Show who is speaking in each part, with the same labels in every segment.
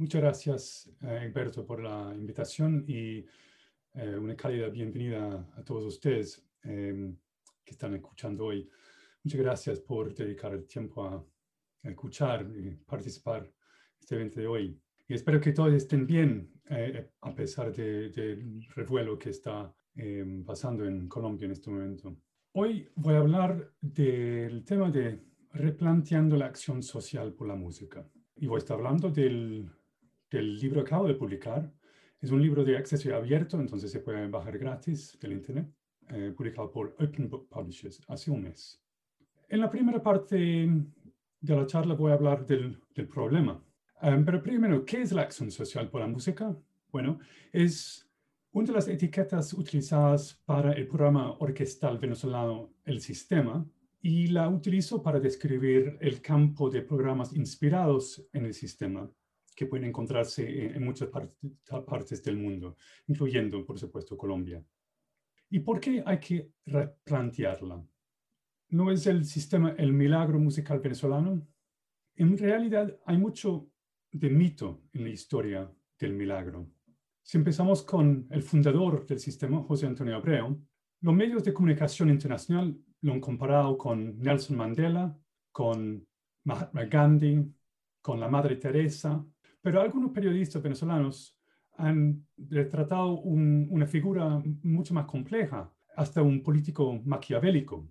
Speaker 1: muchas gracias, eh, Egberto, por la invitación y eh, una cálida bienvenida a todos ustedes em, que están escuchando hoy. Muchas gracias por dedicar el tiempo a, escuchar y participar en este evento de hoy. Y espero que todos estén bien eh, a pesar del revuelo que está em, pasando en Colombia en este momento. Hoy voy a hablar del tema de replanteando la acción social por la música. Y voy a estar hablando del, del libro que acabo de publicar. Es un libro de acceso abierto, entonces se puede bajar gratis del Internet, eh, publicado por Open Book Publishers hace un mes. En la primera parte de la charla voy a hablar del, del problema. Um, pero primero, ¿qué es la acción social por la música? Bueno, es una de las etiquetas utilizadas para el programa orquestal venezolano El Sistema, y la utilizo para describir el campo de programas inspirados en el sistema que pueden encontrarse en, muchas partes del mundo, incluyendo, por supuesto, Colombia. ¿Y por qué hay que replantearla? ¿No es el sistema el milagro musical venezolano? En realidad hay mucho de mito en la historia del milagro. Si empezamos con el fundador del sistema, José Antonio Abreu, los medios de comunicación internacional lo han comparado con Nelson Mandela, con Mahatma Gandhi, con la Madre Teresa, pero algunos periodistas venezolanos han retratado una figura mucho más compleja, hasta un político maquiavélico.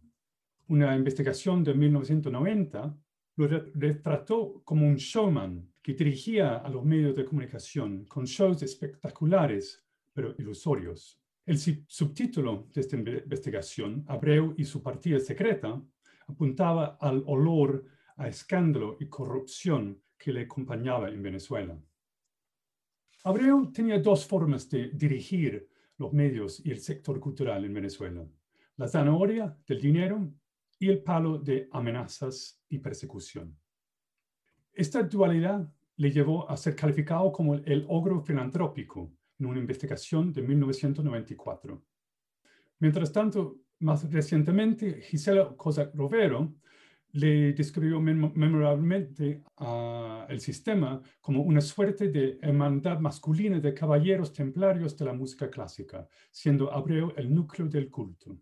Speaker 1: Una investigación de 1990 lo retrató como un showman que dirigía a los medios de comunicación con shows espectaculares, pero ilusorios. El subtítulo de esta investigación, Abreu y su partida secreta, apuntaba al olor a escándalo y corrupción que le acompañaba en Venezuela. Abreu tenía dos formas de dirigir los medios y el sector cultural en Venezuela, la zanahoria del dinero y el palo de amenazas y persecución. Esta dualidad le llevó a ser calificado como el ogro filantrópico en una investigación de 1994. Mientras tanto, más recientemente, Gisela Cosa Rovero le describió memorablemente al sistema como una suerte de hermandad masculina de caballeros templarios de la música clásica, siendo Abreu el núcleo del culto.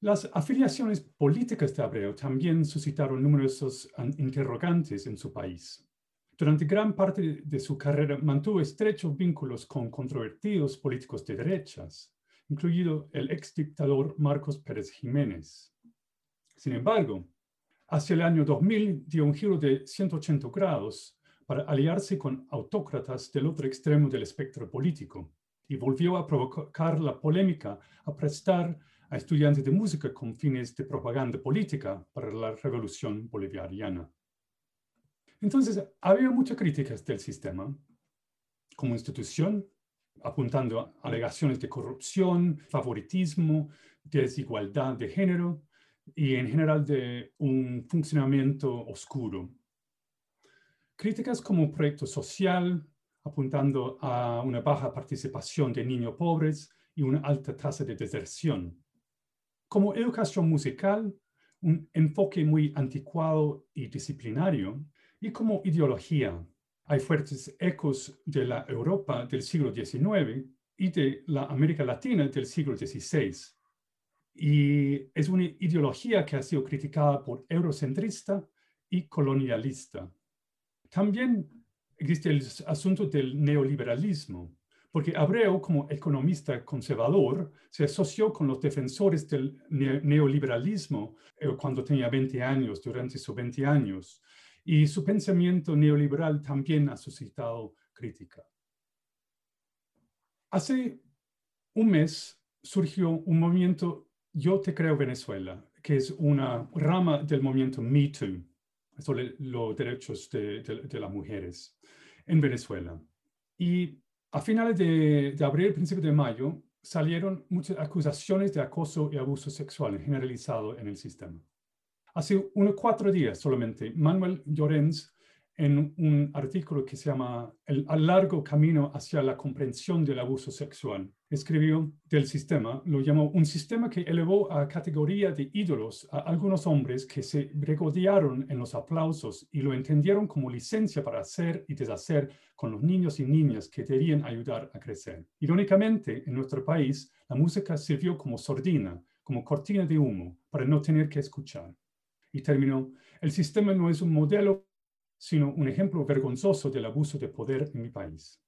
Speaker 1: Las afiliaciones políticas de Abreu también suscitaron numerosos interrogantes en su país. Durante gran parte de su carrera mantuvo estrechos vínculos con controvertidos políticos de derechas, incluido el ex dictador Marcos Pérez Jiménez. Sin embargo, hacia el año 2000 dio un giro de 180 grados para aliarse con autócratas del otro extremo del espectro político y volvió a provocar la polémica a prestar a estudiantes de música con fines de propaganda política para la revolución bolivariana. Entonces, había muchas críticas del sistema como institución, apuntando a alegaciones de corrupción, favoritismo, desigualdad de género y en general de un funcionamiento oscuro. Críticas como proyecto social, apuntando a una baja participación de niños pobres y una alta tasa de deserción. Como educación musical, un enfoque muy anticuado y disciplinario y como ideología, hay fuertes ecos de la Europa del siglo XIX y de la América Latina del siglo XVI. Y es una ideología que ha sido criticada por eurocentrista y colonialista. También existe el asunto del neoliberalismo, porque Abreu, como economista conservador, se asoció con los defensores del neoliberalismo eh, cuando tenía 20 años, durante sus 20 años, y su pensamiento neoliberal también ha suscitado crítica. Hace un mes surgió un movimiento Yo Te Creo Venezuela, que es una rama del movimiento Me Too, sobre los derechos de, las mujeres en Venezuela. Y a finales de, de abril, principio de mayo, salieron muchas acusaciones de acoso y abuso sexual generalizado en el sistema. Hace unos cuatro días solamente, Manuel Llorens, en un artículo que se llama El largo camino hacia la comprensión del abuso sexual. Escribió del sistema, lo llamó un sistema que elevó a categoría de ídolos a algunos hombres que se regodearon en los aplausos y lo entendieron como licencia para hacer y deshacer con los niños y niñas que debían ayudar a crecer. Irónicamente, en nuestro país, la música sirvió como sordina, como cortina de humo, para no tener que escuchar. Y terminó, el sistema no es un modelo sino un ejemplo vergonzoso del abuso de poder en mi país.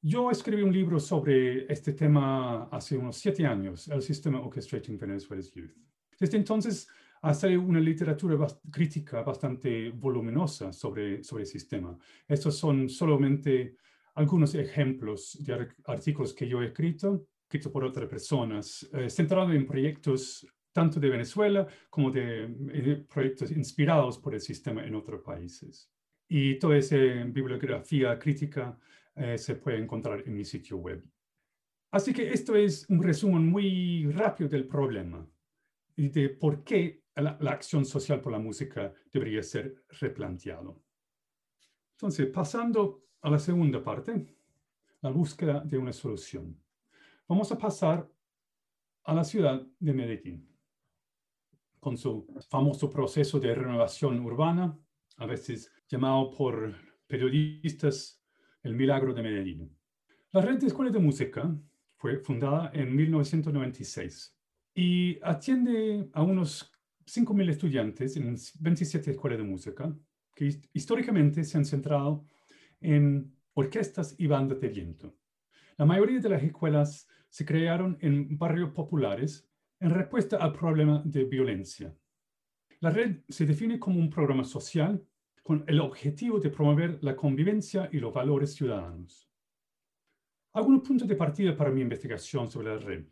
Speaker 1: Yo escribí un libro sobre este tema hace unos siete años, el sistema Orchestrating Venezuela's Youth. Desde entonces ha salido una literatura crítica bastante voluminosa sobre, sobre el sistema. Estos son solamente algunos ejemplos de artículos que yo he escrito, escrito por otras personas, eh, centrado en proyectos tanto de Venezuela como de, eh, proyectos inspirados por el sistema en otros países. Y toda esa bibliografía crítica eh, se puede encontrar en mi sitio web. Así que esto es un resumen muy rápido del problema y de por qué la, la acción social por la música debería ser replanteado. Entonces, pasando a la segunda parte, la búsqueda de una solución. Vamos a pasar a la ciudad de Medellín con su famoso proceso de renovación urbana, a veces llamado por periodistas el milagro de Medellín. La red de escuelas de música fue fundada en 1996 y atiende a unos 5.000 estudiantes en 27 escuelas de música que históricamente se han centrado en orquestas y bandas de viento. La mayoría de las escuelas se crearon en barrios populares en respuesta al problema de violencia. La red se define como un programa social con el objetivo de promover la convivencia y los valores ciudadanos. Algunos puntos de partida para mi investigación sobre la red.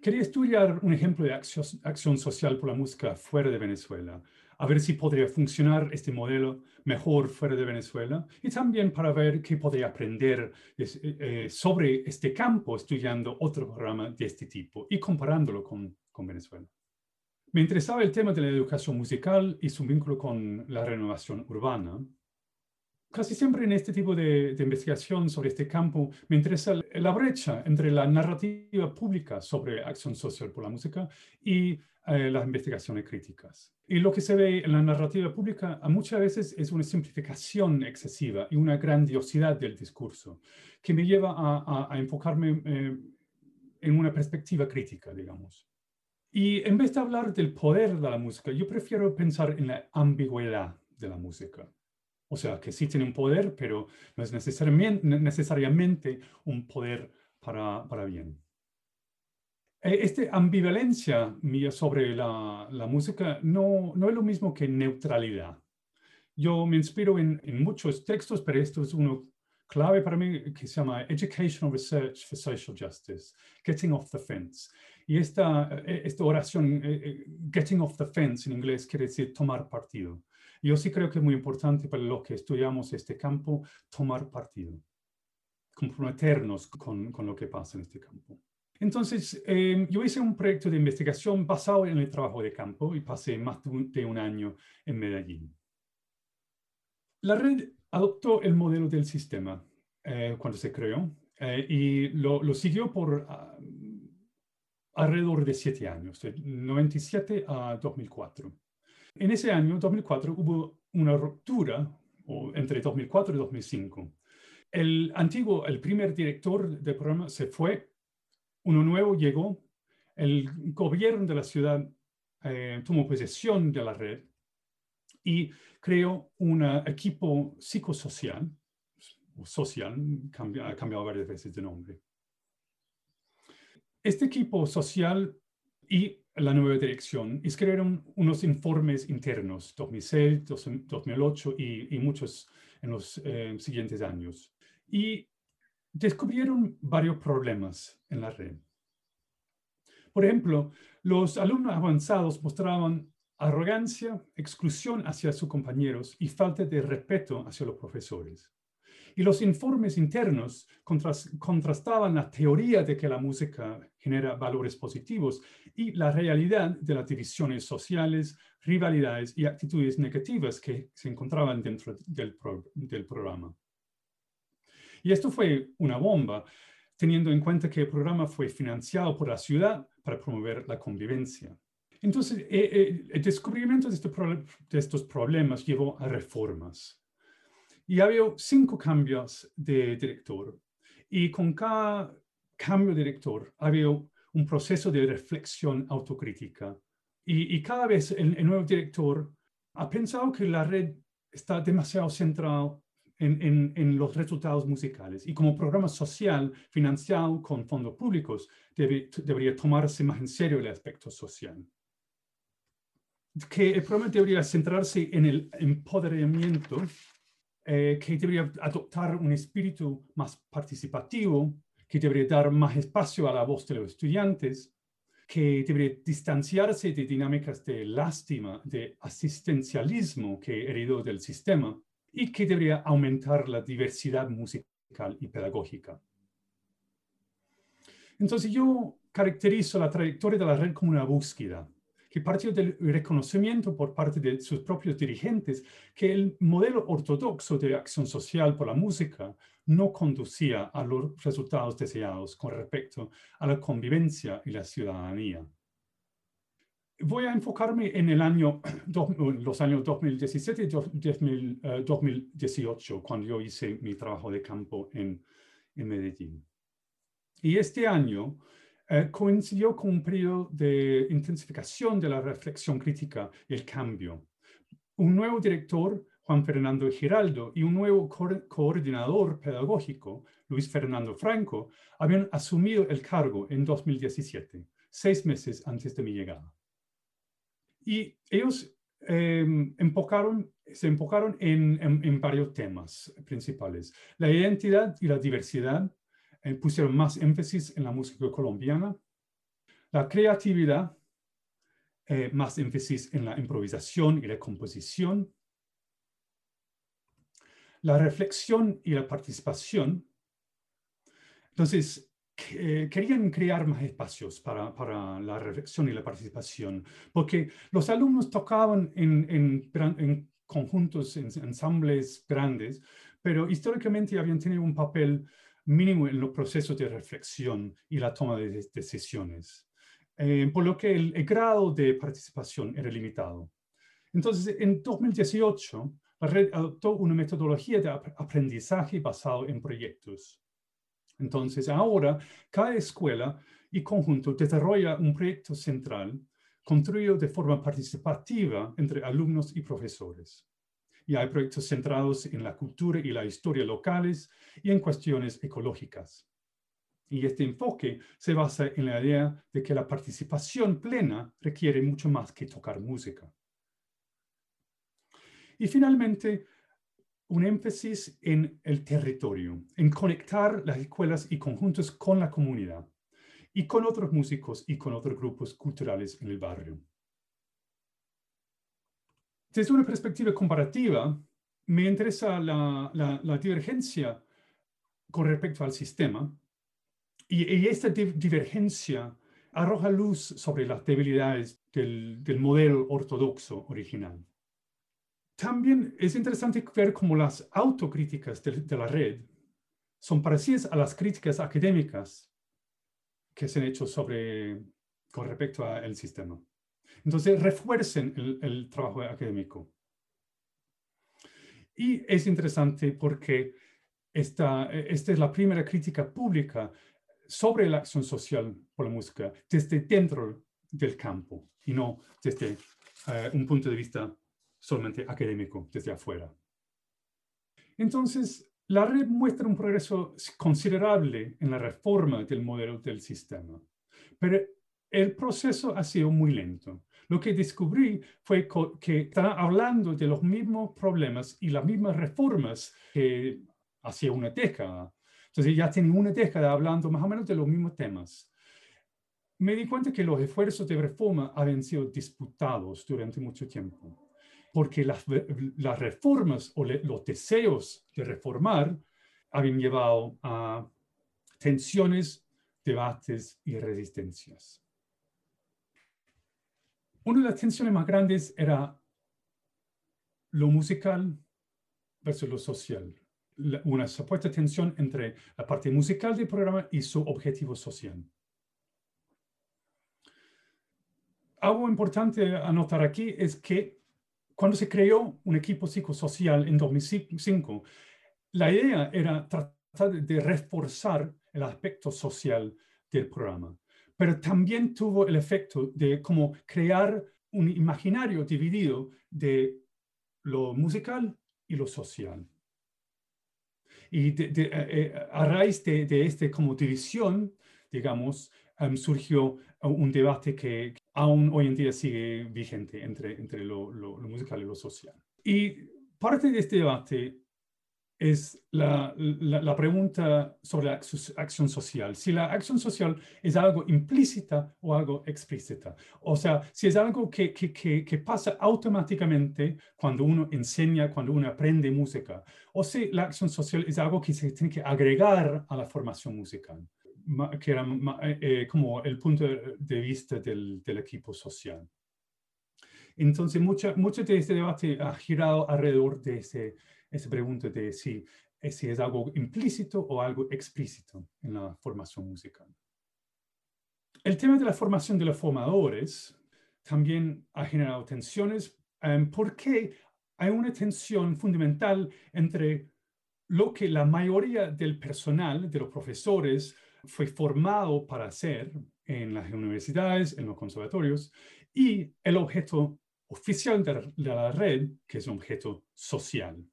Speaker 1: Quería estudiar un ejemplo de acción, social por la música fuera de Venezuela, a ver si podría funcionar este modelo mejor fuera de Venezuela y también para ver qué podría aprender eh, eh, sobre este campo estudiando otro programa de este tipo y comparándolo con, con Venezuela. Me interesaba el tema de la educación musical y su vínculo con la renovación urbana, casi siempre en este tipo de, investigación sobre este campo me interesa la brecha entre la narrativa pública sobre acción social por la música y eh, las investigaciones críticas. Y lo que se ve en la narrativa pública muchas veces es una simplificación excesiva y una grandiosidad del discurso que me lleva a, enfocarme eh, en una perspectiva crítica, digamos. Y en vez de hablar del poder de la música, yo prefiero pensar en la ambigüedad de la música. O sea, que sí tiene un poder, pero no es necesariamente, un poder para, para bien. E, esta ambivalencia mía sobre la, la música no, no, es lo mismo que neutralidad. Yo me inspiro en, en, muchos textos, pero esto es uno clave para mí que se llama Educational Research for Social Justice, Getting Off the Fence. Y esta, e, esta oración, e, Getting Off the Fence en inglés, quiere decir tomar partido. Yo sí creo que es muy importante para los que estudiamos este campo tomar partido, comprometernos con, con lo que pasa en este campo. Entonces, em, yo hice un proyecto de investigación basado en el trabajo de campo y pasé más de un, año en Medellín. La red adoptó el modelo del sistema eh, cuando se creó eh, y lo, lo, siguió por ah, alrededor de siete años, de 97 a 2004. En ese año, 2004, hubo una ruptura entre 2004 y 2005. El antiguo, el primer director del programa se fue, uno nuevo llegó, el gobierno de la ciudad eh, tomó posesión de la red y creó un equipo psicosocial, social, ha cambiado varias veces de nombre. Este equipo social y la nueva dirección escribieron unos informes internos, 2006, 2008 y, muchos en los eh, siguientes años. Y descubrieron varios problemas en la red. Por ejemplo, los alumnos avanzados mostraban arrogancia, exclusión hacia sus compañeros y falta de respeto hacia los profesores. Y los informes internos contrastaban la teoría de que la música genera valores positivos y la realidad de las divisiones sociales, rivalidades y actitudes negativas que se encontraban dentro del, del programa. Y esto fue una bomba, teniendo en cuenta que el programa fue financiado por la ciudad para promover la convivencia. Entonces, eh, eh, el descubrimiento de, este de, estos problemas llevó a reformas. Y había cinco cambios de director. Y con cada cambio de director había un proceso de reflexión autocrítica. Y, cada vez el, el, nuevo director ha pensado que la red está demasiado centrada en, en, los resultados musicales. Y como programa social financiado con fondos públicos, debe, debería tomarse más en serio el aspecto social. Que el programa debería centrarse en el empoderamiento, eh, que debería adoptar un espíritu más participativo, que debería dar más espacio a la voz de los estudiantes, que debería distanciarse de dinámicas de lástima, de asistencialismo que heredó del sistema, y que debería aumentar la diversidad musical y pedagógica. Entonces yo caracterizo la trayectoria de la red como una búsqueda que partió del reconocimiento por parte de sus propios dirigentes que el modelo ortodoxo de acción social por la música no conducía a los resultados deseados con respecto a la convivencia y la ciudadanía voy a enfocarme en el año, los años 2017 y 2018, eh, cuando yo hice mi trabajo de campo en, en Medellín. Y este año eh, coincidió con un periodo de intensificación de la reflexión crítica y el cambio. Un nuevo director, Juan Fernando Giraldo, y un nuevo coordinador pedagógico, Luis Fernando Franco, habían asumido el cargo en 2017, seis meses antes de mi llegada. Y ellos em, se enfocaron en, varios temas principales. La identidad y la diversidad eh, pusieron más énfasis en la música colombiana. La creatividad, eh, más énfasis en la improvisación y la composición. La reflexión y la participación. Entonces, eh, querían crear más espacios para, para, la reflexión y la participación, porque los alumnos tocaban en, en, en conjuntos, en ensambles grandes, pero históricamente habían tenido un papel mínimo en los procesos de reflexión y la toma de decisiones, eh, por lo que el, el, grado de participación era limitado. Entonces, en 2018, la red adoptó una metodología de aprendizaje basado en proyectos. Entonces, ahora cada escuela y conjunto desarrolla un proyecto central construido de forma participativa entre alumnos y profesores. Y hay proyectos centrados en la cultura y la historia locales y en cuestiones ecológicas. Y este enfoque se basa en la idea de que la participación plena requiere mucho más que tocar música. Y finalmente, un énfasis en el territorio, en conectar las escuelas y conjuntos con la comunidad y con otros músicos y con otros grupos culturales en el barrio. Desde una perspectiva comparativa, me interesa la, divergencia con respecto al sistema y, esta divergencia arroja luz sobre las debilidades del modelo ortodoxo original. También es interesante ver cómo las autocríticas de, la red son parecidas a las críticas académicas que se han hecho sobre, con respecto al sistema. Entonces, refuercen el, trabajo académico. Y es interesante porque esta, esta es la primera crítica pública sobre la acción social por la música desde dentro del campo y no desde eh, un punto de vista solamente académico desde afuera. Entonces, la red muestra un progreso considerable en la reforma del modelo del sistema, pero el proceso ha sido muy lento. Lo que descubrí fue que están hablando de los mismos problemas y las mismas reformas que hacía una década. Entonces ya tienen una década hablando más o menos de los mismos temas. Me di cuenta que los esfuerzos de reforma habían sido disputados durante mucho tiempo porque las, las reformas o los deseos de reformar habían llevado a tensiones, debates y resistencias. Una de las tensiones más grandes era lo musical versus lo social. una supuesta tensión entre la parte musical del programa y su objetivo social. Algo importante a notar aquí es que cuando se creó un equipo psicosocial en 2005, la idea era tratar de reforzar el aspecto social del programa, pero también tuvo el efecto de como crear un imaginario dividido de lo musical y lo social. Y eh, eh, a raíz de, de esta como división, digamos, em, surgió un debate que aún hoy en día sigue vigente entre, entre lo, musical y lo social. Y parte de este debate es la, la, pregunta sobre la acción social. Si la acción social es algo implícita o algo explícita. O sea, si es algo que, que, que, pasa automáticamente cuando uno enseña, cuando uno aprende música. O si la acción social es algo que se tiene que agregar a la formación musical que era eh, eh, como el punto de vista del, del equipo social. Entonces, mucho, mucho de este debate ha girado alrededor de ese, esa pregunta de si, eh, si es algo implícito o algo explícito en la formación musical. El tema de la formación de los formadores también ha generado tensiones um, porque hay una tensión fundamental entre lo que la mayoría del personal, de los profesores, fue formado para hacer en las universidades, en los conservatorios, y el objeto oficial de la red, que es un objeto social.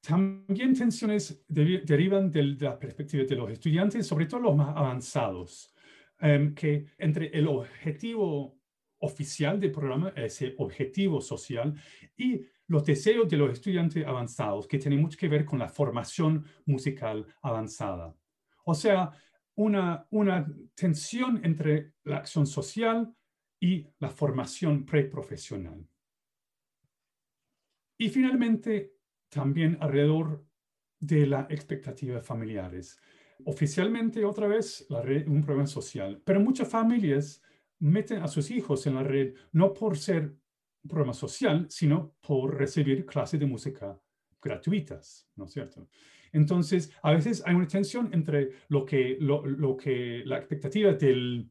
Speaker 1: También tensiones derivan de la perspectiva de los estudiantes, sobre todo los más avanzados, em, que entre el objetivo oficial del programa, ese objetivo social, y los deseos de los estudiantes avanzados, que tienen mucho que ver con la formación musical avanzada. O sea, una, una tensión entre la acción social y la formación preprofesional. Y finalmente, también alrededor de la expectativa familiares. Oficialmente, otra vez, la red un problema social, pero muchas familias meten a sus hijos en la red no por ser un problema social, sino por recibir clases de música gratuitas, ¿no es cierto? Entonces, a veces hay una tensión entre lo que, lo, que la expectativa del,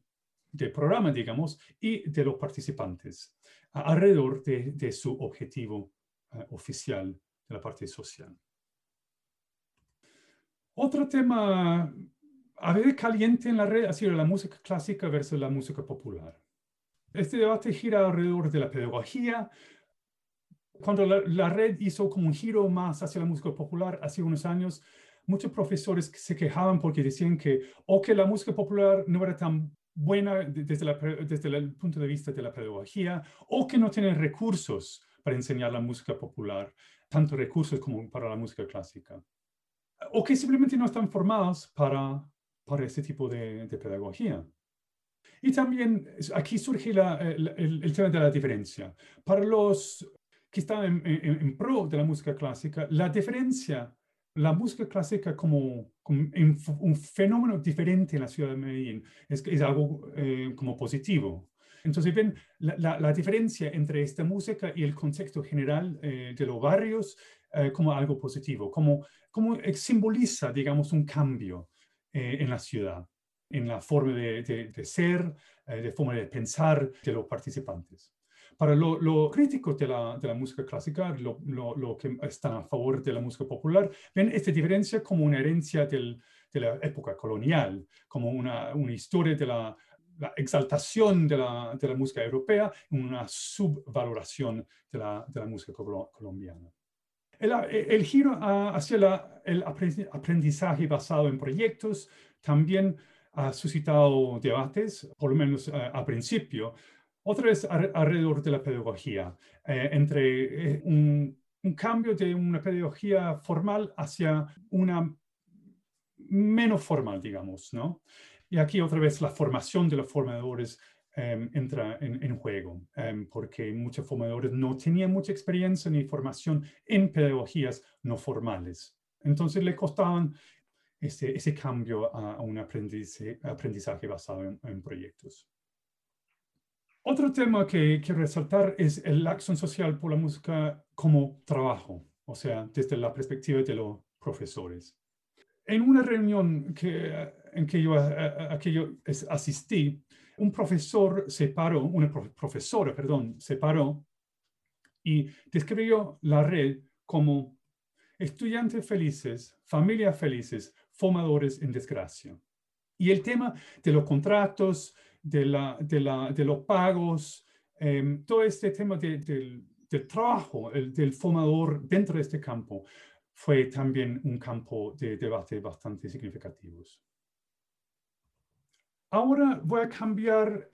Speaker 1: del, programa, digamos, y de los participantes alrededor de, de su objetivo eh, oficial de la parte social. Otro tema a veces caliente en la red ha sido la música clásica versus la música popular. Este debate gira alrededor de la pedagogía, cuando la, red hizo como un giro más hacia la música popular hace unos años, muchos profesores se quejaban porque decían que o que la música popular no era tan buena desde, desde el punto de vista de la pedagogía, o que no tienen recursos para enseñar la música popular, tanto recursos como para la música clásica, o que simplemente no están formados para, para ese tipo de, pedagogía. Y también aquí surge el, el, tema de la diferencia. Para los que está en, pro de la música clásica, la diferencia, la música clásica como, un fenómeno diferente en la ciudad de Medellín, es, es algo eh, como positivo. Entonces, ven la, la, diferencia entre esta música y el contexto general eh, de los barrios eh, como algo positivo, como, como simboliza, digamos, un cambio en la ciudad, en la forma de, de, de ser, de forma de pensar de los participantes. Para los lo críticos de la, de la, música clásica, lo, lo, que están a favor de la música popular, ven esta diferencia como una herencia del, de la época colonial, como una, una historia de la, la exaltación de la, de la, música europea, una subvaloración de la, de la música colombiana. El, el giro hacia la, el aprendizaje basado en proyectos también ha suscitado debates, por lo menos a, a principio, otra vez alrededor de la pedagogía, eh, entre eh, un, cambio de una pedagogía formal hacia una menos formal, digamos, ¿no? Y aquí otra vez la formación de los formadores em, entra en, juego, em, porque muchos formadores no tenían mucha experiencia ni formación en pedagogías no formales. Entonces le costaban ese, ese cambio a, un aprendizaje, aprendizaje basado en, proyectos. Otro tema que quiero resaltar es la acción social por la música como trabajo, o sea, desde la perspectiva de los profesores. En una reunión que, en que yo, a, que yo asistí, un profesor se paró, una profesora, perdón, se paró y describió la red como estudiantes felices, familias felices, formadores en desgracia. Y el tema de los contratos, de, la, de, la, de los pagos, em, todo este tema del, trabajo, el, del formador dentro de este campo, fue también un campo de debate bastante significativos. Ahora voy a cambiar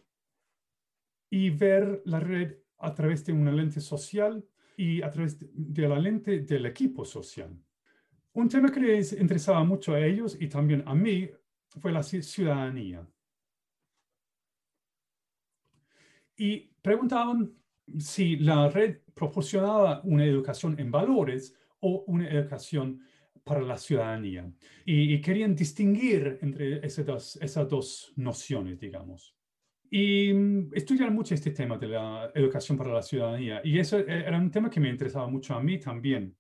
Speaker 1: y ver la red a través de una lente social y a través de la lente del equipo social. Un tema que les interesaba mucho a ellos y también a mí fue la ciudadanía. Y preguntaban si la red proporcionaba una educación en valores o una educación para la ciudadanía. Y, querían distinguir entre esas dos, esas dos nociones, digamos. Y mm, estudiaron mucho este tema de la educación para la ciudadanía. Y eso e, era un tema que me interesaba mucho a mí también.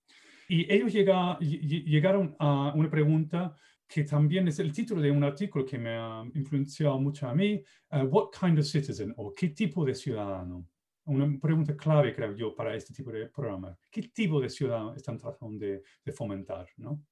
Speaker 1: Y ellos llegaron a una pregunta que también es el título de un artículo que me ha influenciado mucho a mí, uh, What kind of citizen? o ¿qué tipo de ciudadano? Una pregunta clave, creo yo, para este tipo de programa. ¿Qué tipo de ciudadano están tratando de, de fomentar? ¿no?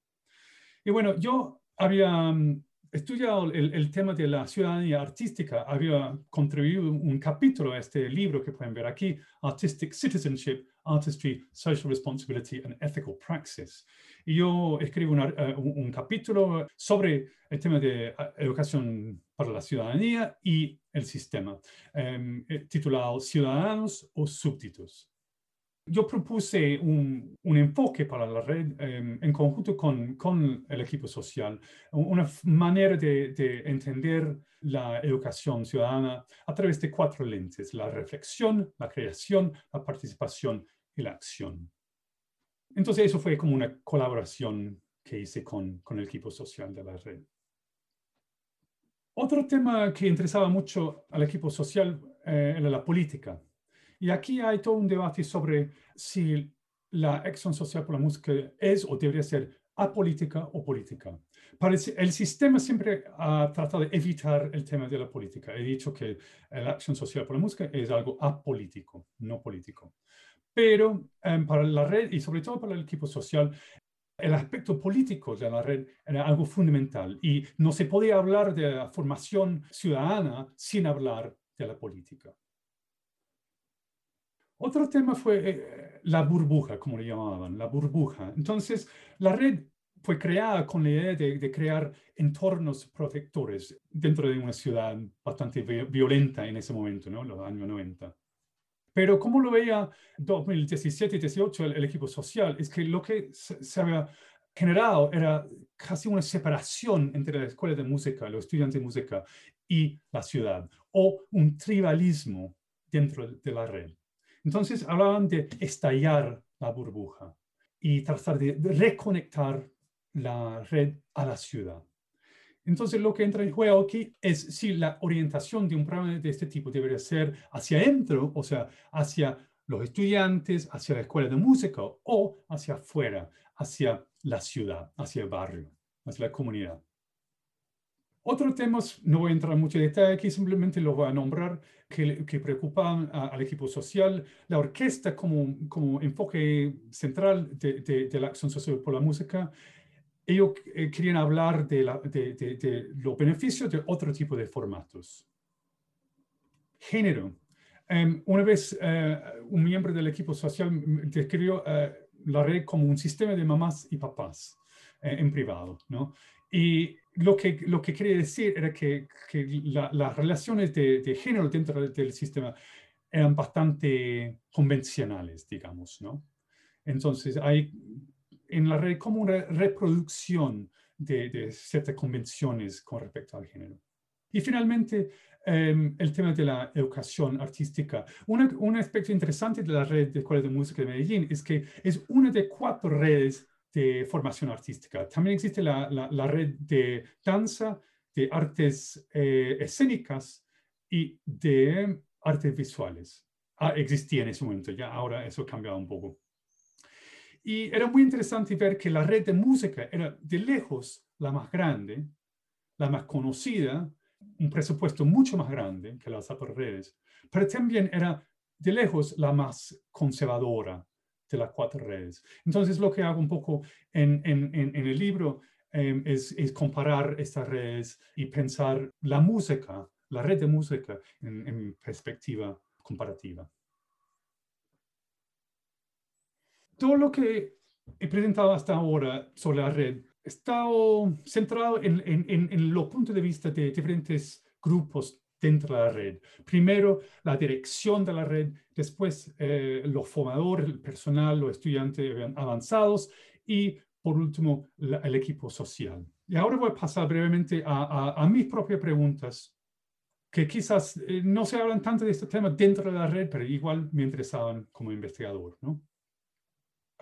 Speaker 1: Y bueno, yo había mm, estudiado el, el, tema de la ciudadanía artística, había contribuido un capítulo a este libro que pueden ver aquí, Artistic Citizenship, Artistry, Social Responsibility and Ethical Praxis. Y yo escribo eh, un, capítulo sobre el tema de eh, educación para la ciudadanía y el sistema, em, eh, titulado Ciudadanos o súbditos. Yo propuse un, un, enfoque para la red em, en conjunto con, con, el equipo social, una manera de, de, entender la educación ciudadana a través de cuatro lentes, la reflexión, la creación, la participación y la acción. Entonces eso fue como una colaboración que hice con, con el equipo social de la red. Otro tema que interesaba mucho al equipo social eh, era la política. Y aquí hay todo un debate sobre si la acción social por la música es o debería ser apolítica o política. Parece, el sistema siempre ha tratado de evitar el tema de la política. He dicho que la acción social por la música es algo apolítico, no político. Pero em, para la red y sobre todo para el equipo social, el aspecto político de la red era algo fundamental y no se podía hablar de la formación ciudadana sin hablar de la política. Otro tema fue eh, la burbuja, como le llamaban, la burbuja. Entonces, la red fue creada con la idea de, crear entornos protectores dentro de una ciudad bastante violenta en ese momento, ¿no? Los años 90. Pero como lo veía 2017 y 2018 el, equipo social, es que lo que se, había generado era casi una separación entre la escuela de música, los estudiantes de música y la ciudad, o un tribalismo dentro de la red. Entonces hablaban de estallar la burbuja y tratar de reconectar la red a la ciudad. Entonces lo que entra en juego aquí es si la orientación de un programa de este tipo debería ser hacia adentro, o sea, hacia los estudiantes, hacia la escuela de música o hacia afuera, hacia la ciudad, hacia el barrio, hacia la comunidad. Otros temas, no voy a entrar en mucho detalle aquí, simplemente lo voy a nombrar, que, que preocupan al equipo social, la orquesta como, como enfoque central de, de, la acción social por la música. Ellos eh, querían hablar de, la, de, de, los beneficios de otro tipo de formatos. Género. Um, una vez uh, un miembro del equipo social describió uh, la red como un sistema de mamás y papás uh, en privado, ¿no? Y lo que, lo que quería decir era que, las relaciones de, género dentro del sistema eran bastante convencionales, digamos, ¿no? Entonces, hay en la red como una reproducción de, ciertas convenciones con respecto al género. Y finalmente, em, el tema de la educación artística. un aspecto interesante de la red de escuelas de música de Medellín es que es una de cuatro redes de formación artística. También existe la, red de danza, de artes eh, escénicas y de artes visuales. Ah, existía en ese momento, ya ahora eso ha cambiado un poco. Y era muy interesante ver que la red de música era de lejos la más grande, la más conocida, un presupuesto mucho más grande que las otras redes, pero también era de lejos la más conservadora de las cuatro redes. Entonces lo que hago un poco en, en, en, el libro em, es, es, comparar estas redes y pensar la música, la red de música en perspectiva comparativa. Todo lo que he presentado hasta ahora sobre la red está centrado en, en, en, los puntos de vista de diferentes grupos dentro de la red. Primero, la dirección de la red, después eh, los formadores, el personal, los estudiantes avanzados y, por último, el equipo social. Y ahora voy a pasar brevemente a, a, mis propias preguntas, que quizás eh, no se hablan tanto de este tema dentro de la red, pero igual me interesaban como investigador. ¿no?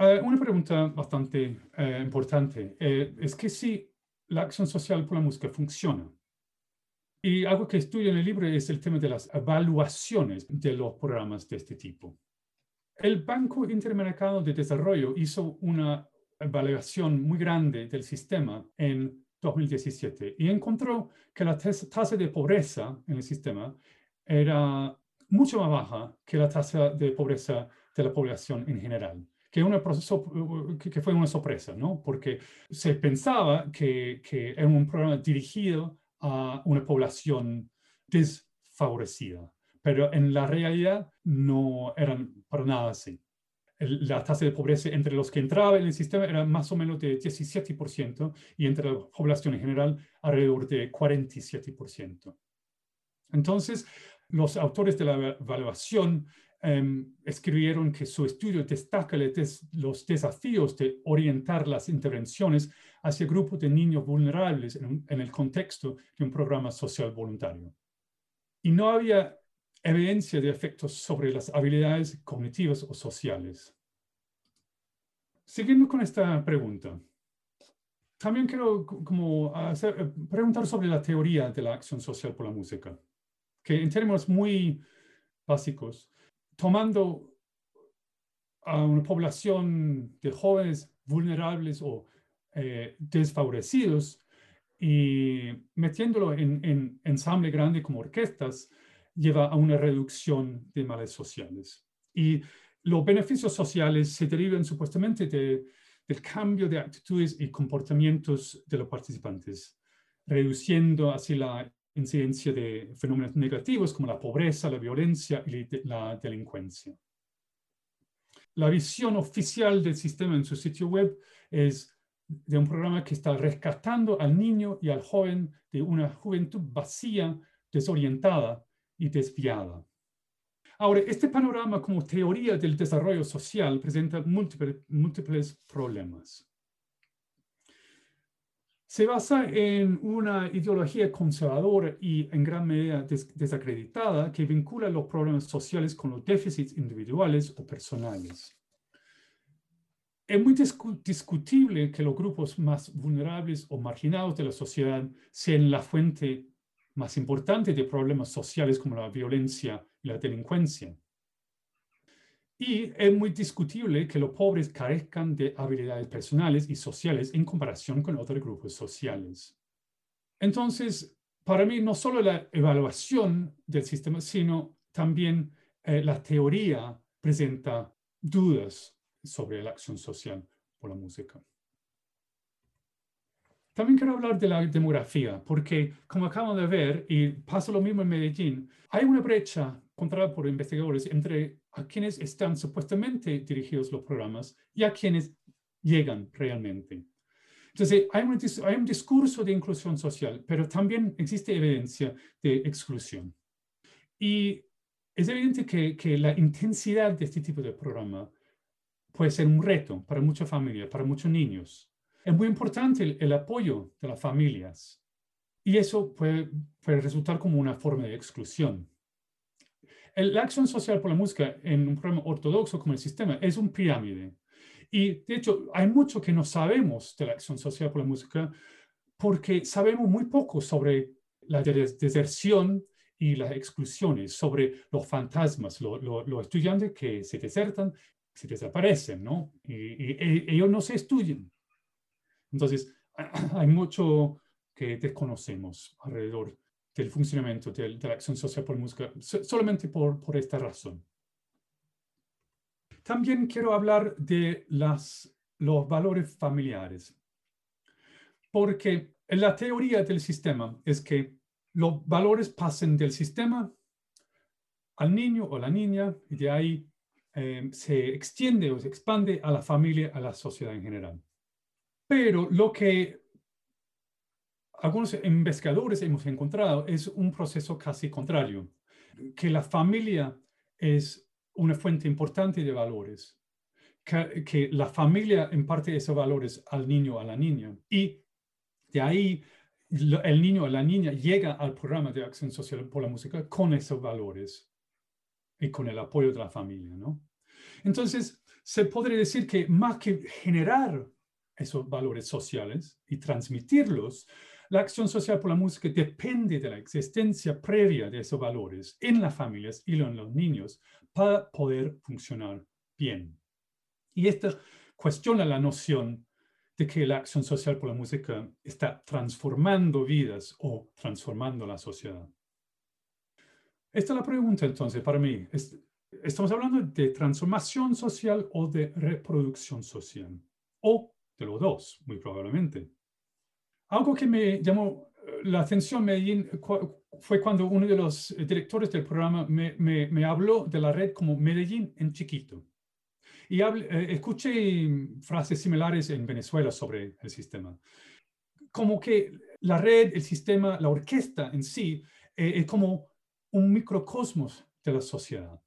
Speaker 1: Una pregunta bastante eh, importante eh, es que si la acción social por la música funciona, y algo que estudio en el libro es el tema de las evaluaciones de los programas de este tipo. El Banco Interamericano de Desarrollo hizo una evaluación muy grande del sistema en 2017 y encontró que la tasa de pobreza en el sistema era mucho más baja que la tasa de pobreza de la población en general que, una que fue una sorpresa, ¿no? Porque se pensaba que, que era un programa dirigido a una población desfavorecida, pero en la realidad no eran para nada así. la tasa de pobreza entre los que entraban en el sistema era más o menos de 17% y entre la población en general alrededor de 47%. Entonces, los autores de la evaluación Em, escribieron que su estudio destaca los desafíos de orientar las intervenciones hacia grupos de niños vulnerables en, el contexto de un programa social voluntario. Y no había evidencia de efectos sobre las habilidades cognitivas o sociales. Siguiendo con esta pregunta, también quiero como preguntar sobre la teoría de la acción social por la música, que en términos muy básicos tomando a una población de jóvenes vulnerables o eh, desfavorecidos y metiéndolo en, en, ensamble grande como orquestas, lleva a una reducción de males sociales. Y los beneficios sociales se derivan supuestamente de, del cambio de actitudes y comportamientos de los participantes, reduciendo así la incidencia de fenómenos negativos como la pobreza, la violencia y la delincuencia. La visión oficial del sistema en su sitio web es de un programa que está rescatando al niño y al joven de una juventud vacía, desorientada y desviada. Ahora, este panorama como teoría del desarrollo social presenta múltiples, múltiples problemas se basa en una ideología conservadora y en gran medida desacreditada que vincula los problemas sociales con los déficits individuales o personales. Es muy discutible que los grupos más vulnerables o marginados de la sociedad sean la fuente más importante de problemas sociales como la violencia y la delincuencia. Y es muy discutible que los pobres carezcan de habilidades personales y sociales en comparación con otros grupos sociales. Entonces, para mí, no solo la evaluación del sistema, sino también eh, la teoría presenta dudas sobre la acción social por la música. También quiero hablar de la demografía, porque como acabamos de ver, y pasa lo mismo en Medellín, hay una brecha controlada por investigadores entre a quienes están supuestamente dirigidos los programas y a quienes llegan realmente. Entonces, hay un, hay un discurso de inclusión social, pero también existe evidencia de exclusión. Y es evidente que, que la intensidad de este tipo de programa puede ser un reto para muchas familias, para muchos niños. Es muy importante el, el apoyo de las familias y eso puede, puede resultar como una forma de exclusión la acción social por la música en un programa ortodoxo como el sistema es un pirámide. Y de hecho, hay mucho que no sabemos de la acción social por la música porque sabemos muy poco sobre la deserción y las exclusiones, sobre los fantasmas, los estudiantes que se desertan, se desaparecen, ¿no? Y, ellos no se estudian. Entonces, hay mucho que desconocemos alrededor del funcionamiento de, la acción social por música, solamente por, por esta razón. También quiero hablar de las, los valores familiares, porque la teoría del sistema es que los valores pasen del sistema al niño o la niña y de ahí eh, se extiende o se expande a la familia, a la sociedad en general. Pero lo que algunos investigadores hemos encontrado es un proceso casi contrario, que la familia es una fuente importante de valores, que, que la familia imparte esos valores al niño o a la niña y de ahí el niño o la niña llega al programa de acción social por la música con esos valores y con el apoyo de la familia, ¿no? Entonces, se podría decir que más que generar esos valores sociales y transmitirlos, la acción social por la música depende de la existencia previa de esos valores en las familias y en los niños para poder funcionar bien. Y esto cuestiona la noción de que la acción social por la música está transformando vidas o transformando la sociedad. Esta es la pregunta entonces para mí. ¿Estamos hablando de transformación social o de reproducción social? O de los dos, muy probablemente. Algo que me llamó eh, la atención Medellín fue cuando uno de los directores del programa me, me, me habló de la red como Medellín en chiquito. Y eh, escuché frases similares en Venezuela sobre el sistema. Como que la red, el sistema, la orquesta en sí eh, es como un microcosmos de la sociedad.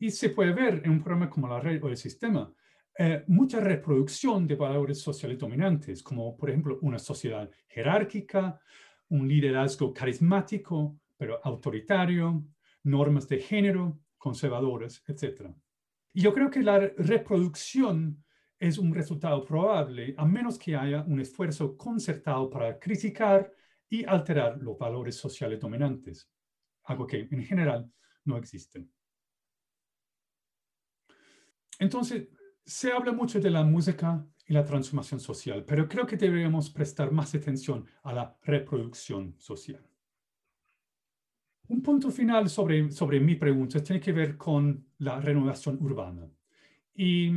Speaker 1: Y se puede ver en un programa como la red o el sistema eh, mucha reproducción de valores sociales dominantes, como por ejemplo una sociedad jerárquica, un liderazgo carismático, pero autoritario, normas de género, conservadoras, etc. Y yo creo que la reproducción es un resultado probable, a menos que haya un esfuerzo concertado para criticar y alterar los valores sociales dominantes, algo que en general no existe. Entonces, se habla mucho de la música y la transformación social, pero creo que deberíamos prestar más atención a la reproducción social. Un punto final sobre, sobre mi pregunta tiene que ver con la renovación urbana. Y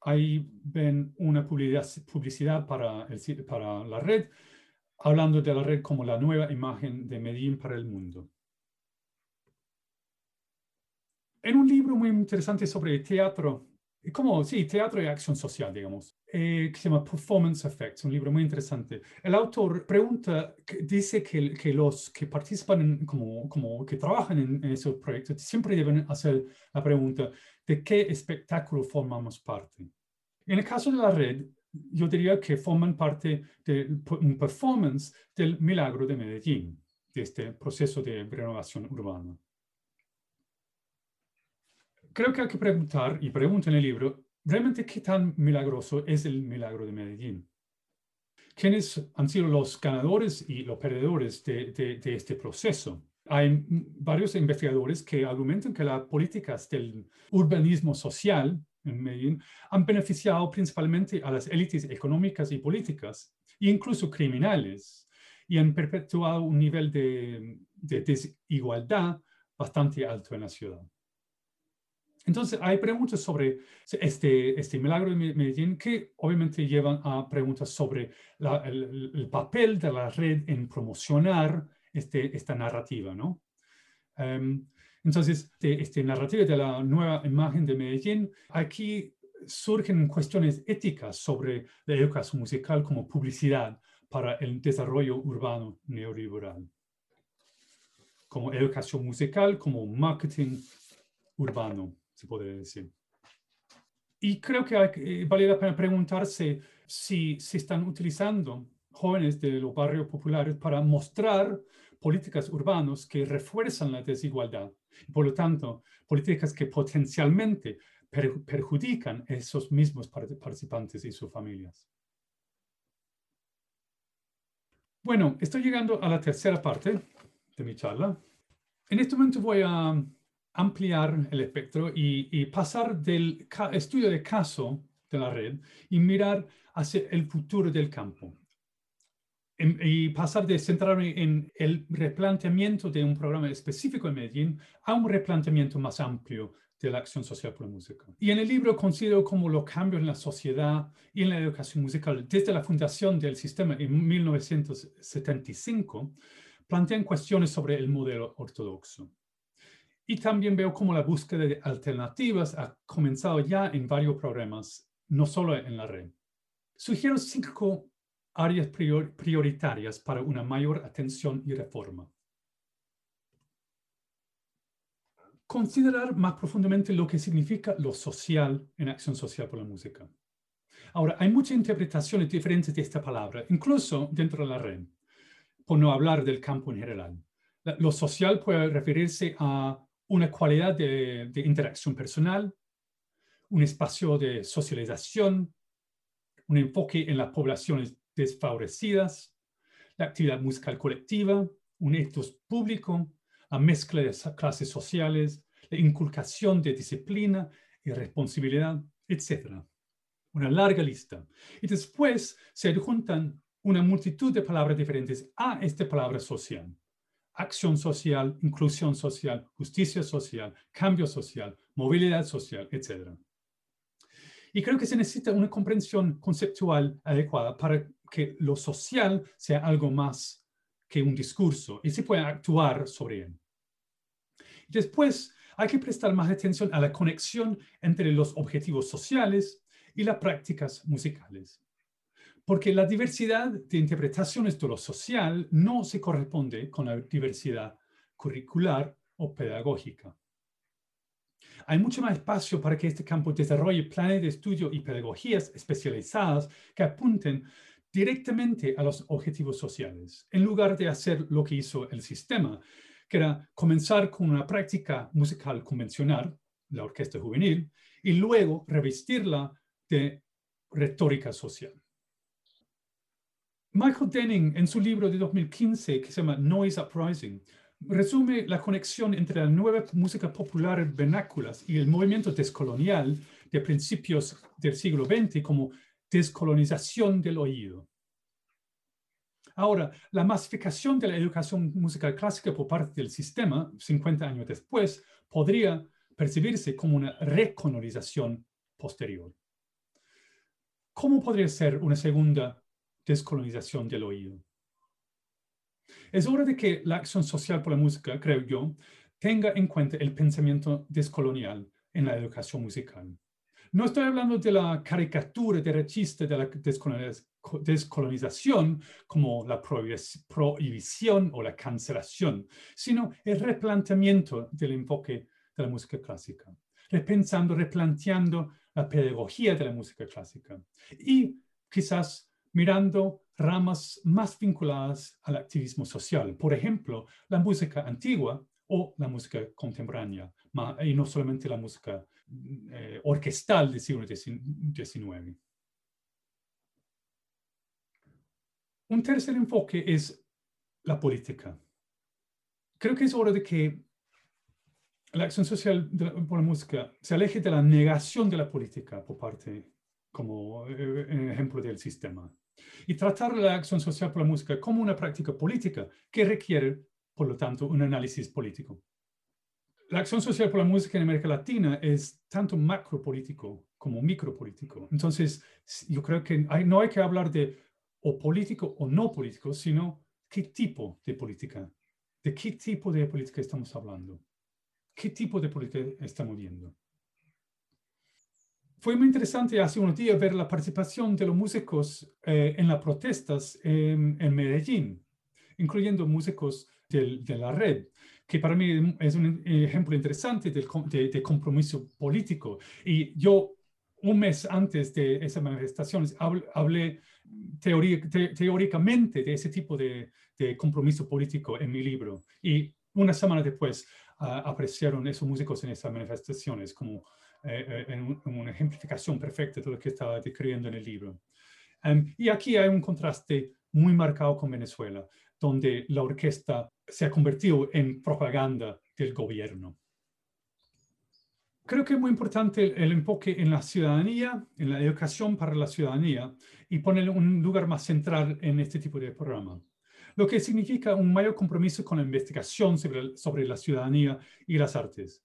Speaker 1: ahí ven una publicidad, para, el, para la red, hablando de la red como la nueva imagen de Medellín para el mundo. En un libro muy interesante sobre teatro como, sí, teatro y acción social, digamos, eh, que se llama Performance Effects, un libro muy interesante. El autor pregunta, dice que, que los que participan, como, como que trabajan en, en esos proyectos, siempre deben hacer la pregunta de qué espectáculo formamos parte. En el caso de la red, yo diría que forman parte de un performance del milagro de Medellín, de este proceso de renovación urbana creo que hay que preguntar, y pregunta en el libro, realmente qué tan milagroso es el milagro de Medellín. ¿Quiénes han sido los ganadores y los perdedores de, de, este proceso? Hay varios investigadores que argumentan que las políticas del urbanismo social en Medellín han beneficiado principalmente a las élites económicas y políticas, incluso criminales, y han perpetuado un nivel de, de desigualdad bastante alto en la ciudad. Entonces, hay preguntas sobre este, este milagro de Medellín que obviamente llevan a preguntas sobre el, papel de la red en promocionar este, esta narrativa, ¿no? Em, entonces, este, este narrativa de la nueva imagen de Medellín, aquí surgen cuestiones éticas sobre la educación musical como publicidad para el desarrollo urbano neoliberal, como educación musical, como marketing urbano se podría decir. Y creo que eh, vale la pena preguntarse si se están utilizando jóvenes de los barrios populares para mostrar políticas urbanas que refuerzan la desigualdad. Por lo tanto, políticas que potencialmente perjudican a esos mismos participantes y sus familias. Bueno, estoy llegando a la tercera parte de mi charla. En este momento voy a ampliar el espectro y, pasar del estudio de caso de la red y mirar hacia el futuro del campo. y pasar de centrarme en el replanteamiento de un programa específico en Medellín a un replanteamiento más amplio de la acción social por la música. Y en el libro considero cómo los cambios en la sociedad y en la educación musical desde la fundación del sistema en 1975 plantean cuestiones sobre el modelo ortodoxo. Y también veo cómo la búsqueda de alternativas ha comenzado ya en varios programas, no solo en la red. Sugiero cinco áreas prioritarias para una mayor atención y reforma. Considerar más profundamente lo que significa lo social en acción social por la música. Ahora, hay muchas interpretaciones diferentes de esta palabra, incluso dentro de la red, por no hablar del campo en general. Lo social puede referirse a una cualidad de, interacción personal, un espacio de socialización, un enfoque en las poblaciones desfavorecidas, la actividad musical colectiva, un ethos público, la mezcla de clases sociales, la inculcación de disciplina y responsabilidad, etc. Una larga lista. Y después se adjuntan una multitud de palabras diferentes a esta palabra social acción social, inclusión social, justicia social, cambio social, movilidad social, etc. Y creo que se necesita una comprensión conceptual adecuada para que lo social sea algo más que un discurso y se pueda actuar sobre él. Después, hay que prestar más atención a la conexión entre los objetivos sociales y las prácticas musicales porque la diversidad de interpretaciones de lo social no se corresponde con la diversidad curricular o pedagógica. Hay mucho más espacio para que este campo desarrolle planes de estudio y pedagogías especializadas que apunten directamente a los objetivos sociales, en lugar de hacer lo que hizo el sistema, que era comenzar con una práctica musical convencional, la orquesta juvenil, y luego revestirla de retórica social. Michael Denning, en su libro de 2015 que se llama Noise Uprising, resume la conexión entre la nueva música popular vernáculas y el movimiento descolonial de principios del siglo XX como descolonización del oído. Ahora, la masificación de la educación musical clásica por parte del sistema, 50 años después, podría percibirse como una recolonización posterior. ¿Cómo podría ser una segunda descolonización del oído. Es hora de que la acción social por la música, creo yo, tenga en cuenta el pensamiento descolonial en la educación musical. No estoy hablando de la caricatura derechista de la descolonización como la prohibición o la cancelación, sino el replanteamiento del enfoque de la música clásica, repensando, replanteando la pedagogía de la música clásica y quizás mirando ramas más vinculadas al activismo social. Por ejemplo, la música antigua o la música contemporánea, y no solamente la música eh, orquestal del siglo XIX. Un tercer enfoque es la política. Creo que es hora de que la acción social por la música se aleje de la negación de la política por parte como eh, ejemplo del sistema. Y tratar la acción social por la música como una práctica política que requiere, por lo tanto, un análisis político. La acción social por la música en América Latina es tanto macropolítico como micropolítico. Entonces, yo creo que no hay que hablar de o político o no político, sino qué tipo de política, de qué tipo de política estamos hablando, qué tipo de política estamos viendo fue muy interesante hace unos días ver la participación de los músicos eh, en las protestas en, Medellín, incluyendo músicos de la red, que para mí es un ejemplo interesante de, compromiso político. Y yo, un mes antes de esas manifestaciones, hablé teóricamente de ese tipo de, compromiso político en mi libro. Y una semana después ah, aparecieron esos músicos en esas manifestaciones como eh, en, una ejemplificación perfecta de lo que estaba describiendo en el libro. Em, y aquí hay un contraste muy marcado con Venezuela, donde la orquesta se ha convertido en propaganda del gobierno. Creo que es muy importante el enfoque en la ciudadanía, en la educación para la ciudadanía y ponerle un lugar más central en este tipo de programa. Lo que significa un mayor compromiso con la investigación sobre, sobre la ciudadanía y las artes.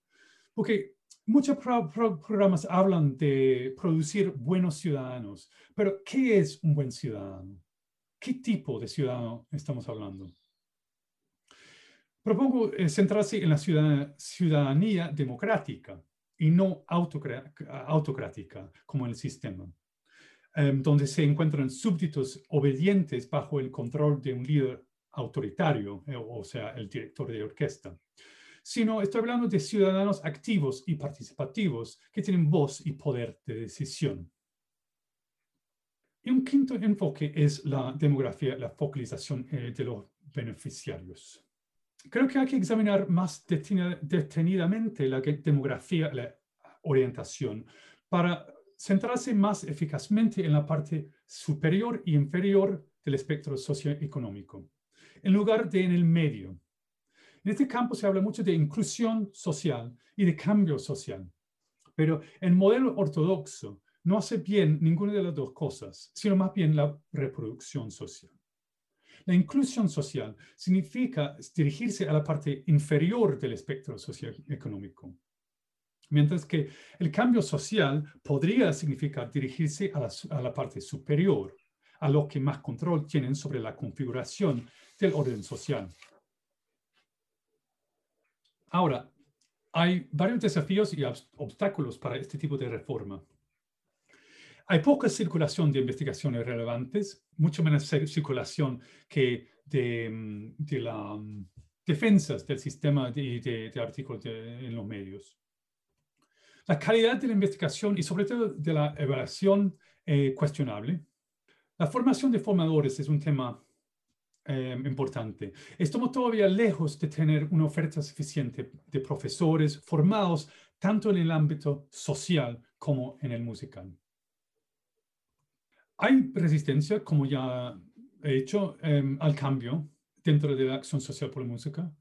Speaker 1: Porque muchos programas hablan de producir buenos ciudadanos, pero ¿qué es un buen ciudadano? ¿Qué tipo de ciudadano estamos hablando? Propongo eh, centrarse en la ciudadanía democrática y no autocrática como el sistema, em, donde se encuentran súbditos obedientes bajo el control de un líder autoritario, eh, o sea, el director de orquesta sino estoy hablando de ciudadanos activos y participativos que tienen voz y poder de decisión. Y un quinto enfoque es la demografía, la focalización eh, de los beneficiarios. Creo que hay que examinar más detenidamente la demografía, la orientación, para centrarse más eficazmente en la parte superior y inferior del espectro socioeconómico, en lugar de en el medio, en este campo se habla mucho de inclusión social y de cambio social, pero el modelo ortodoxo no hace bien ninguna de las dos cosas, sino más bien la reproducción social. La inclusión social significa dirigirse a la parte inferior del espectro socioeconómico, mientras que el cambio social podría significar dirigirse a la, a la parte superior, a los que más control tienen sobre la configuración del orden social. Ahora, hay varios desafíos y obstáculos para este tipo de reforma. Hay poca circulación de investigaciones relevantes, mucho menos circulación que de, mm, las mm, defensas del sistema de, artículos en los medios. La calidad de la investigación y sobre todo de la evaluación es cuestionable. La formación de formadores es un tema eh, importante. Estamos todavía lejos de tener una oferta suficiente de profesores formados tanto en el ámbito social como en el musical. Hay resistencia, como ya he dicho, em, al cambio dentro de la acción social por la música.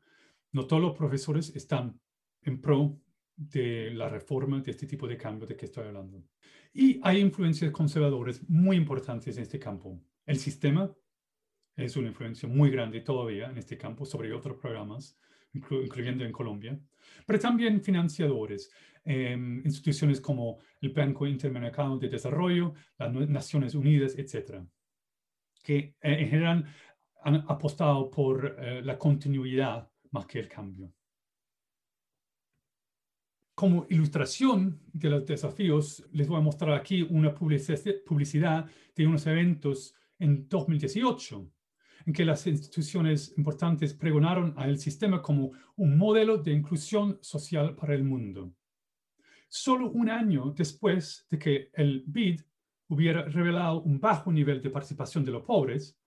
Speaker 1: No todos los profesores están en pro de la reforma, de este tipo de cambio de que estoy hablando. Y hay influencias conservadoras muy importantes en este campo. El sistema es una influencia muy grande todavía en este campo sobre otros programas, incluyendo en Colombia, pero también financiadores, em, instituciones como el Banco Interamericano de Desarrollo, las Naciones Unidas, etcétera, que eh, en general han apostado por eh, la continuidad más que el cambio. Como ilustración de los desafíos, les voy a mostrar aquí una publicidad de unos eventos en 2018 en que las instituciones importantes pregonaron al sistema como un modelo de inclusión social para el mundo. Solo un año después de que el BID hubiera revelado un bajo nivel de participación de los pobres,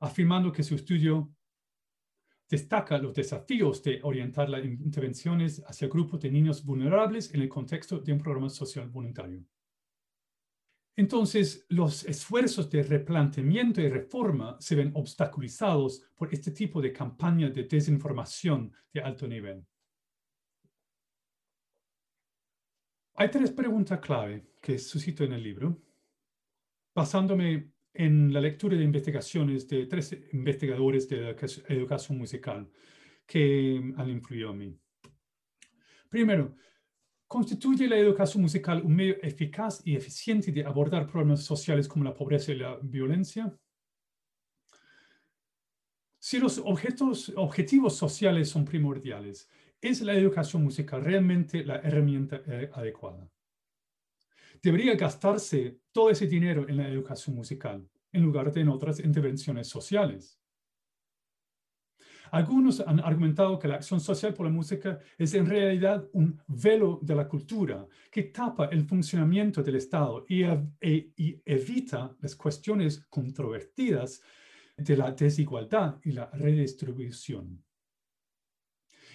Speaker 1: afirmando que su estudio destaca los desafíos de orientar las intervenciones hacia grupos de niños vulnerables en el contexto de un programa social voluntario. Entonces, los esfuerzos de replanteamiento y reforma se ven obstaculizados por este tipo de campaña de desinformación de alto nivel. Hay tres preguntas clave que suscito en el libro, basándome en la lectura de investigaciones de tres investigadores de educación musical que han influido en mí. Primero, ¿Constituye la educación musical un medio eficaz y eficiente de abordar problemas sociales como la pobreza y la violencia? Si los objetivos sociales son primordiales, ¿es la educación musical realmente la herramienta eh, adecuada? Debería gastarse todo ese dinero en la educación musical en lugar de en otras intervenciones sociales. Algunos han argumentado que la acción social por la música es en realidad un velo de la cultura que tapa el funcionamiento del Estado y, e, evita las cuestiones controvertidas de la desigualdad y la redistribución.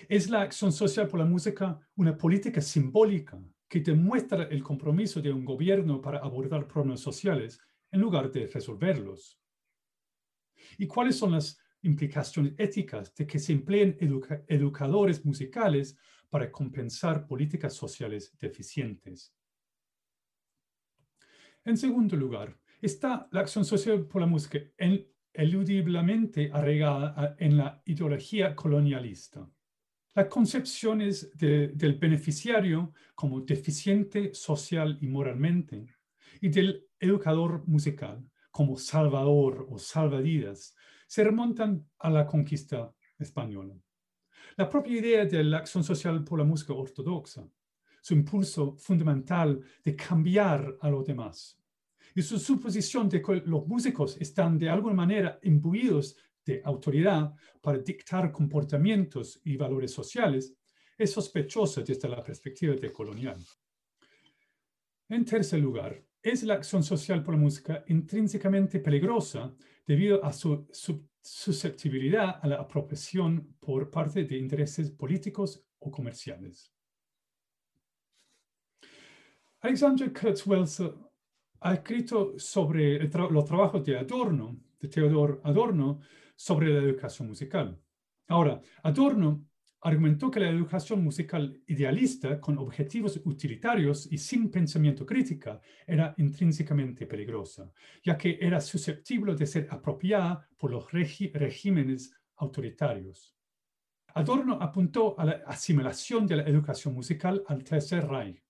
Speaker 1: ¿Es la acción social por la música una política simbólica que demuestra el compromiso de un gobierno para abordar problemas sociales en lugar de resolverlos. ¿Y cuáles son las implicaciones éticas de que se empleen educadores musicales para compensar políticas sociales deficientes? En segundo lugar, está la acción social por la música eludiblemente arraigada en la ideología colonialista. Las concepciones del beneficiario como deficiente social y moralmente y del educador musical como salvador o salvavidas se remontan a la conquista española. La propia idea de la acción social por la música ortodoxa, su impulso fundamental de cambiar a los demás, y su suposición de que los músicos están de alguna manera imbuidos de autoridad para dictar comportamientos y valores sociales es sospechosa desde la perspectiva de colonial. En tercer lugar, es la acción social por la música intrínsecamente peligrosa debido a su susceptibilidad a la apropiación por parte de intereses políticos o comerciales. Alexander Kurzweil ha escrito sobre los trabajos de Adorno, de Theodor Adorno, sobre la educación musical. Ahora, Adorno argumentó que la educación musical idealista, con objetivos utilitarios y sin pensamiento crítica, era intrínsecamente peligrosa, ya que era susceptible de ser apropiada por los regímenes autoritarios. Adorno apuntó a la asimilación de la educación musical al Tercer Reich,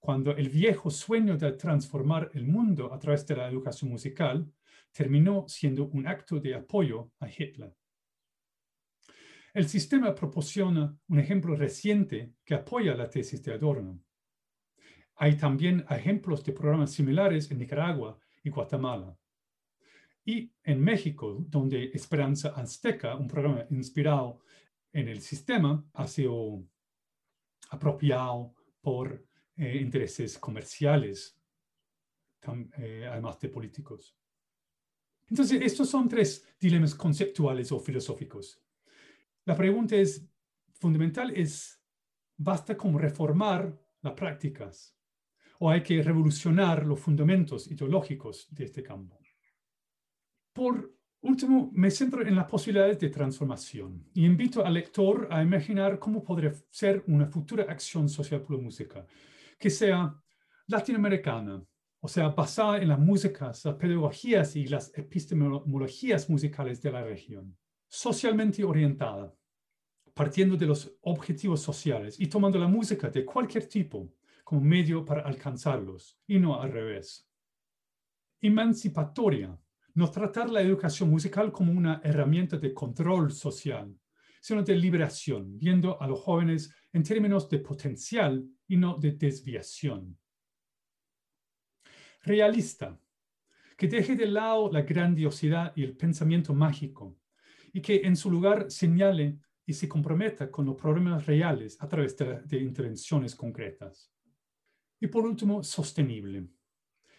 Speaker 1: cuando el viejo sueño de transformar el mundo a través de la educación musical terminó siendo un acto de apoyo a Hitler. El sistema proporciona un ejemplo reciente que apoya la tesis de Adorno. Hay también ejemplos de programas similares en Nicaragua y Guatemala. Y en México, donde Esperanza Azteca, un programa inspirado en el sistema, ha sido apropiado por eh, intereses comerciales, eh, además de políticos. Entonces, estos son tres dilemas conceptuales o filosóficos. La pregunta es fundamental es, ¿basta con reformar las prácticas? ¿O hay que revolucionar los fundamentos ideológicos de este campo? Por último, me centro en las posibilidades de transformación y invito al lector a imaginar cómo podría ser una futura acción social por la música, que sea latinoamericana, o sea, basada en las músicas, las pedagogías y las epistemologías musicales de la región, socialmente orientada, partiendo de los objetivos sociales y tomando la música de cualquier tipo como medio para alcanzarlos, y no al revés. Emancipatoria, no tratar la educación musical como una herramienta de control social, sino de liberación, viendo a los jóvenes en términos de potencial y no de desviación realista, que deje de lado la grandiosidad y el pensamiento mágico y que en su lugar señale y se comprometa con los problemas reales a través de, de intervenciones concretas. Y por último, sostenible.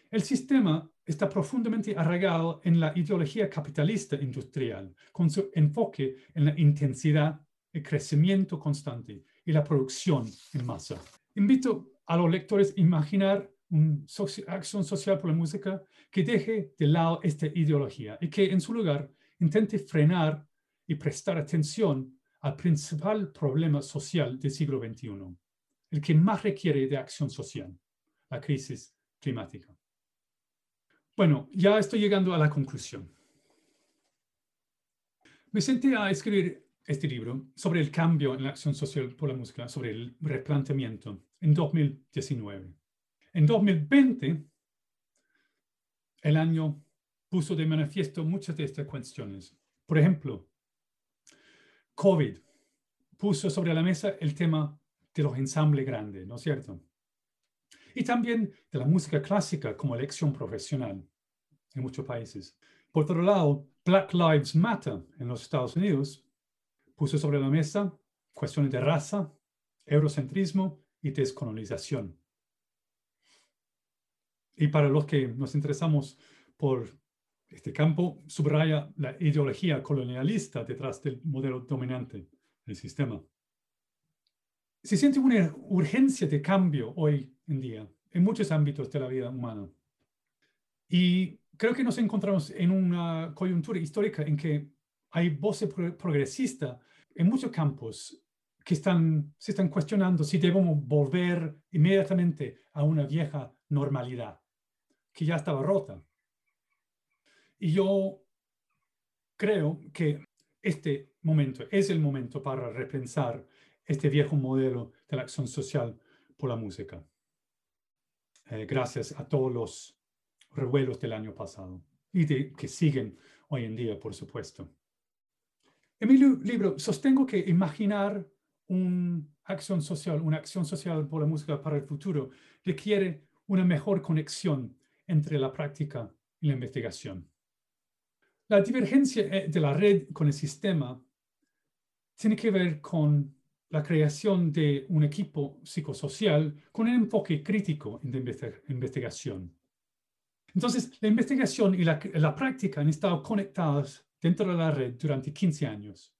Speaker 1: El sistema está profundamente arraigado en la ideología capitalista industrial, con su enfoque en la intensidad, el crecimiento constante y la producción en masa. Invito a los lectores a imaginar una acción social por la música que deje de lado esta ideología y que en su lugar intente frenar y prestar atención al principal problema social del siglo XXI, el que más requiere de acción social, la crisis climática. Bueno, ya estoy llegando a la conclusión. Me senté a escribir este libro sobre el cambio en la acción social por la música, sobre el replanteamiento, en 2019. En 2020, el año puso de manifiesto muchas de estas cuestiones. Por ejemplo, COVID puso sobre la mesa el tema de los ensambles grandes, ¿no es cierto? Y también de la música clásica como elección profesional en muchos países. Por otro lado, Black Lives Matter en los Estados Unidos puso sobre la mesa cuestiones de raza, eurocentrismo y descolonización. Y para los que nos interesamos por este campo, subraya la ideología colonialista detrás del modelo dominante del sistema. se siente una urgencia de cambio hoy en día en muchos ámbitos de la vida humana. Y creo que nos encontramos en una coyuntura histórica en que hay voces progresistas en muchos campos que están, se están cuestionando si debemos volver inmediatamente a una vieja normalidad que ya estaba rota. Y yo creo que este momento es el momento para repensar este viejo modelo de la acción social por la música. Eh, gracias a todos los revuelos del año pasado y de, que siguen hoy en día, por supuesto. En mi libro sostengo que imaginar una acción social, una acción social por la música para el futuro, requiere una mejor conexión entre la práctica y la investigación. La divergencia eh, de la red con el sistema tiene que ver con la creación de un equipo psicosocial con un enfoque crítico en la investigación. Entonces, la investigación y la, la, práctica han estado conectadas dentro de la red durante 15 años.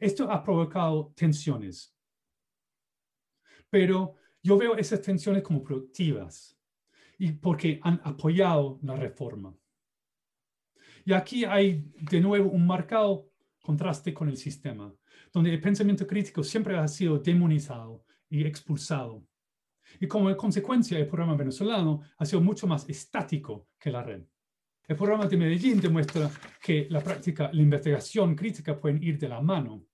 Speaker 1: Esto ha provocado tensiones. Pero yo veo esas tensiones como productivas y porque han apoyado la reforma. Y aquí hay de nuevo un marcado contraste con el sistema, donde el pensamiento crítico siempre ha sido demonizado y expulsado. Y como consecuencia, el programa venezolano ha sido mucho más estático que la red. El programa de Medellín demuestra que la práctica, la investigación crítica pueden ir de la mano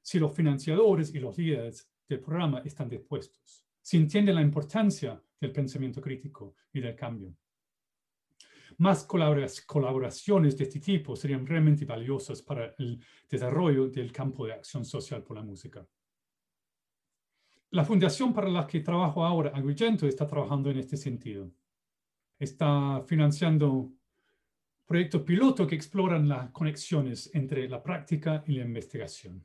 Speaker 1: si los financiadores y los líderes del programa están dispuestos, si entienden la importancia del pensamiento crítico y del cambio. Más colaboraciones de este tipo serían realmente valiosas para el desarrollo del campo de acción social por la música. La fundación para la que trabajo ahora, Agrigento, está trabajando en este sentido. Está financiando proyectos piloto que exploran las conexiones entre la práctica y la investigación.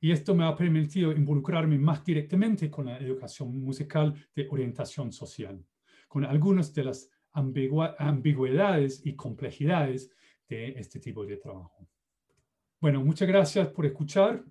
Speaker 1: Y esto me ha permitido involucrarme más directamente con la educación musical de orientación social, con algunas de las ambigüedades y complejidades de este tipo de trabajo. Bueno, muchas gracias por escuchar.